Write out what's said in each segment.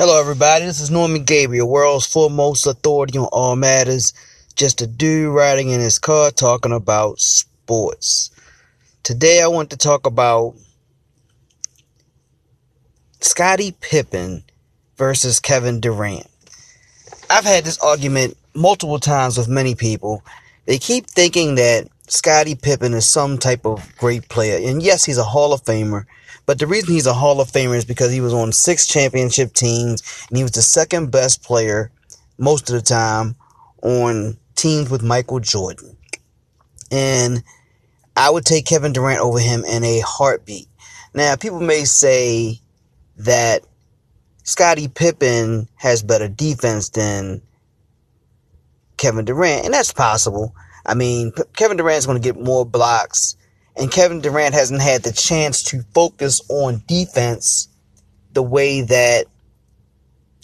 Hello, everybody. This is Norman Gabriel, world's foremost authority on all matters. Just a dude riding in his car talking about sports. Today, I want to talk about Scottie Pippen versus Kevin Durant. I've had this argument multiple times with many people. They keep thinking that Scottie Pippen is some type of great player. And yes, he's a Hall of Famer. But the reason he's a Hall of Famer is because he was on six championship teams and he was the second best player most of the time on teams with Michael Jordan. And I would take Kevin Durant over him in a heartbeat. Now, people may say that Scottie Pippen has better defense than Kevin Durant, and that's possible. I mean, Kevin Durant's going to get more blocks and Kevin Durant hasn't had the chance to focus on defense the way that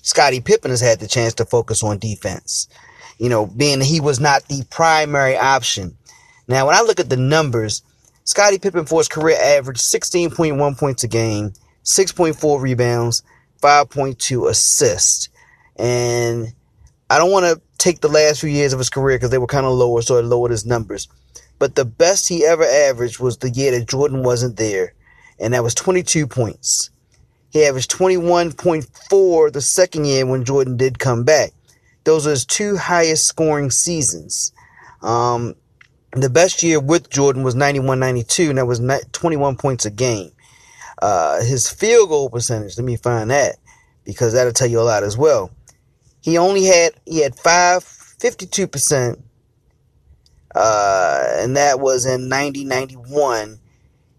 Scottie Pippen has had the chance to focus on defense. You know, being he was not the primary option. Now, when I look at the numbers, Scottie Pippen for his career averaged 16.1 points a game, 6.4 rebounds, 5.2 assists. And I don't want to take the last few years of his career because they were kind of lower, so I lowered his numbers. But the best he ever averaged was the year that Jordan wasn't there, and that was 22 points. He averaged 21.4 the second year when Jordan did come back. Those are his two highest scoring seasons. Um, the best year with Jordan was 91 92, and that was 21 points a game. Uh, his field goal percentage, let me find that because that'll tell you a lot as well. He only had, he had five, 52% uh, and that was in 90 91.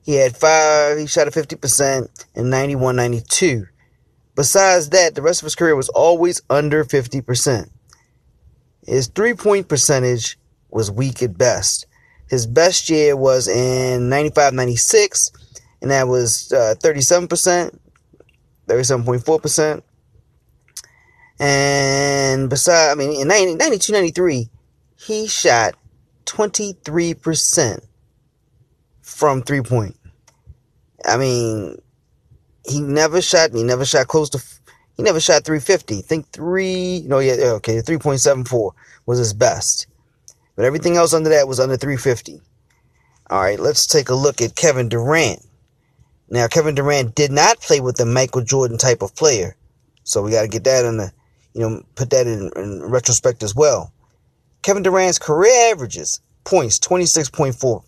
He had five, he shot at 50% in 91 92. Besides that, the rest of his career was always under 50%. His three point percentage was weak at best. His best year was in 95 96, and that was uh, 37%, 37.4%. And besides, I mean, in 90, 92 93, he shot 23% from three point. I mean, he never shot, he never shot close to, he never shot 350. think three, no, yeah, okay, 3.74 was his best. But everything else under that was under 350. All right, let's take a look at Kevin Durant. Now, Kevin Durant did not play with the Michael Jordan type of player. So we got to get that in the, you know, put that in, in retrospect as well. Kevin Durant's career averages points 26.4,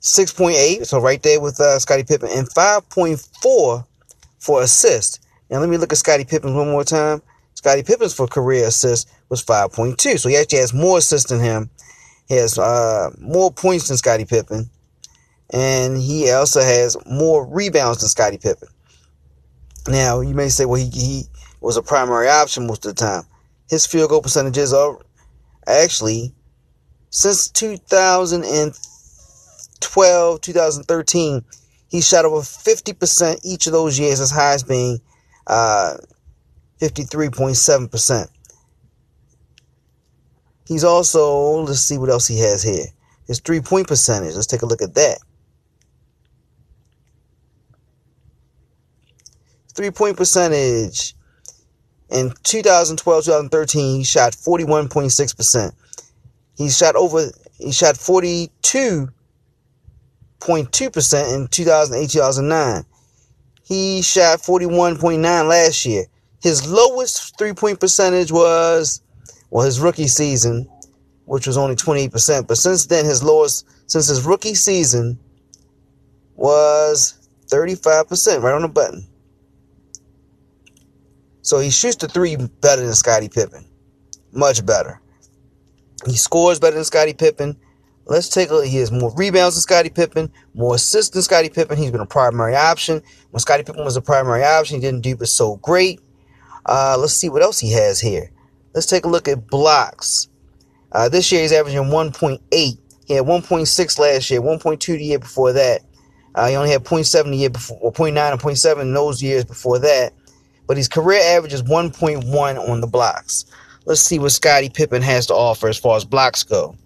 6.8, so right there with uh, Scottie Pippen, and 5.4 for assists. Now let me look at Scottie Pippen one more time. Scottie Pippen's for career assists was 5.2, so he actually has more assists than him. He has uh, more points than Scottie Pippen, and he also has more rebounds than Scottie Pippen. Now you may say, well, he, he was a primary option most of the time. His field goal percentages are actually since 2012, 2013, he shot over 50% each of those years, as high as being uh, 53.7%. He's also, let's see what else he has here. His three point percentage. Let's take a look at that. Three point percentage in 2012 2013, he shot 41.6%. He shot over, he shot 42.2% in 2008 2009. He shot 41.9 last year. His lowest three point percentage was, well, his rookie season, which was only 28%. But since then, his lowest, since his rookie season, was 35%, right on the button. So he shoots the three better than Scottie Pippen. Much better. He scores better than Scottie Pippen. Let's take a look. He has more rebounds than Scottie Pippen, more assists than Scottie Pippen. He's been a primary option. When Scottie Pippen was a primary option, he didn't do it so great. Uh, let's see what else he has here. Let's take a look at blocks. Uh, this year he's averaging 1.8. He had 1.6 last year, 1.2 the year before that. Uh, he only had 0.7 the year before, or 0.9 and 0.7 in those years before that but his career average is 1.1 on the blocks. Let's see what Scottie Pippen has to offer as far as blocks go.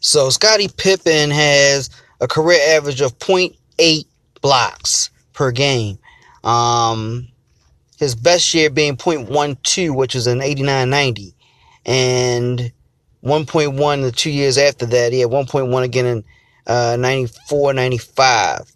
So Scottie Pippen has a career average of 0.8 blocks per game. Um, his best year being 0.12, which was an 89.90, and 1.1 the two years after that. He had 1.1 again in uh, 94, 95.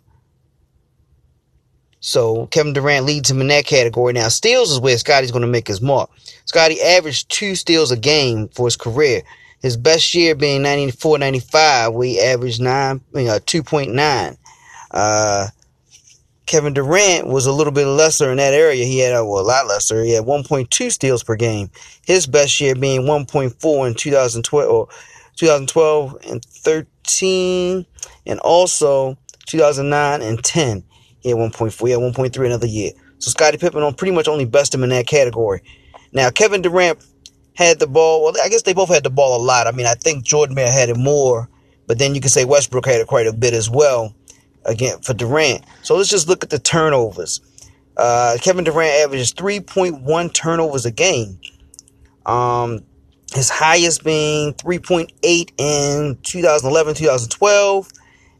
So Kevin Durant leads him in that category. Now steals is where Scottie's going to make his mark. Scotty averaged two steals a game for his career. His best year being 94, 95, where he averaged nine, you know, 2.9. Uh, Kevin Durant was a little bit lesser in that area. He had, well, a lot lesser. He had 1.2 steals per game. His best year being 1.4 in 2012, 2012 and 13, and also 2009 and 10. He had 1.4. He had 1.3 another year. So Scottie Pippen on pretty much only best him in that category. Now Kevin Durant had the ball. Well, I guess they both had the ball a lot. I mean, I think Jordan may have had it more, but then you could say Westbrook had it quite a bit as well. Again for Durant. So let's just look at the turnovers. Uh, Kevin Durant averages 3.1 turnovers a game. Um, his highest being 3.8 in 2011, 2012.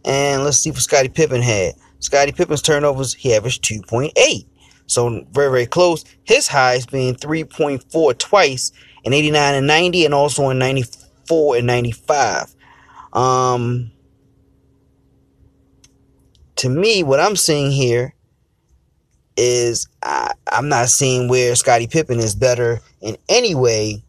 And let's see what Scottie Pippen had. Scottie Pippen's turnovers, he averaged 2.8. So very, very close. His highest being 3.4 twice in 89 and 90 and also in 94 and 95. Um, to me, what I'm seeing here is I, I'm not seeing where Scottie Pippen is better in any way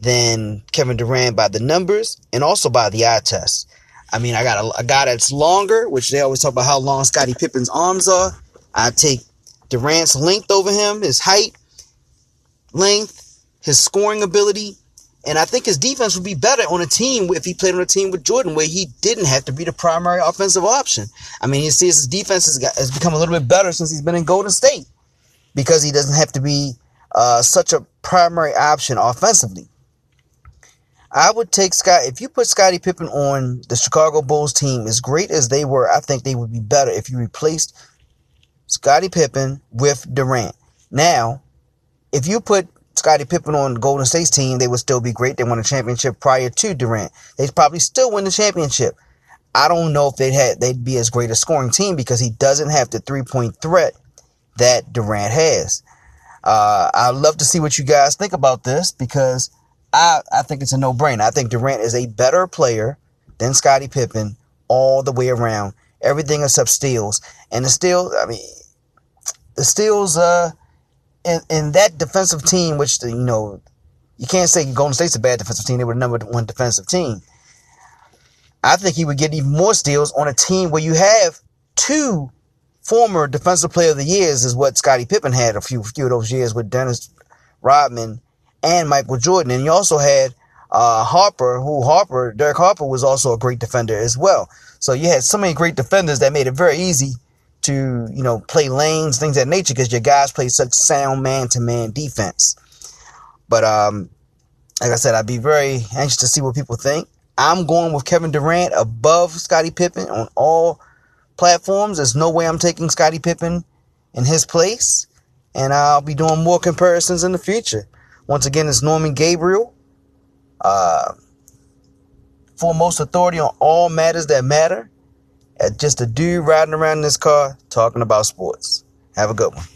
than Kevin Durant by the numbers and also by the eye test. I mean, I got a, a guy that's longer, which they always talk about how long Scottie Pippen's arms are. I take Durant's length over him, his height, length, his scoring ability, and I think his defense would be better on a team if he played on a team with Jordan, where he didn't have to be the primary offensive option. I mean, you see his defense has, got, has become a little bit better since he's been in Golden State because he doesn't have to be uh, such a primary option offensively. I would take Scott if you put Scottie Pippen on the Chicago Bulls team, as great as they were, I think they would be better if you replaced Scottie Pippen with Durant. Now, if you put Scottie Pippen on the Golden State's team, they would still be great. They won a championship prior to Durant. They'd probably still win the championship. I don't know if they'd had they'd be as great a scoring team because he doesn't have the three point threat that Durant has. Uh, I'd love to see what you guys think about this because I, I think it's a no brainer. I think Durant is a better player than Scottie Pippen all the way around. Everything except steals. And the steals, I mean, the steals, uh, in, in that defensive team, which, the, you know, you can't say Golden State's a bad defensive team. They were the number one defensive team. I think he would get even more steals on a team where you have two former defensive player of the years is what Scottie Pippen had a few, few of those years with Dennis Rodman and Michael Jordan. And you also had uh, Harper, who Harper, Derek Harper was also a great defender as well. So you had so many great defenders that made it very easy to, you know, play lanes, things of that nature, because your guys play such sound man to man defense. But um, like I said, I'd be very anxious to see what people think. I'm going with Kevin Durant above Scottie Pippen on all platforms. There's no way I'm taking Scottie Pippen in his place. And I'll be doing more comparisons in the future. Once again, it's Norman Gabriel. Uh, foremost authority on all matters that matter. At Just a dude riding around in this car talking about sports. Have a good one.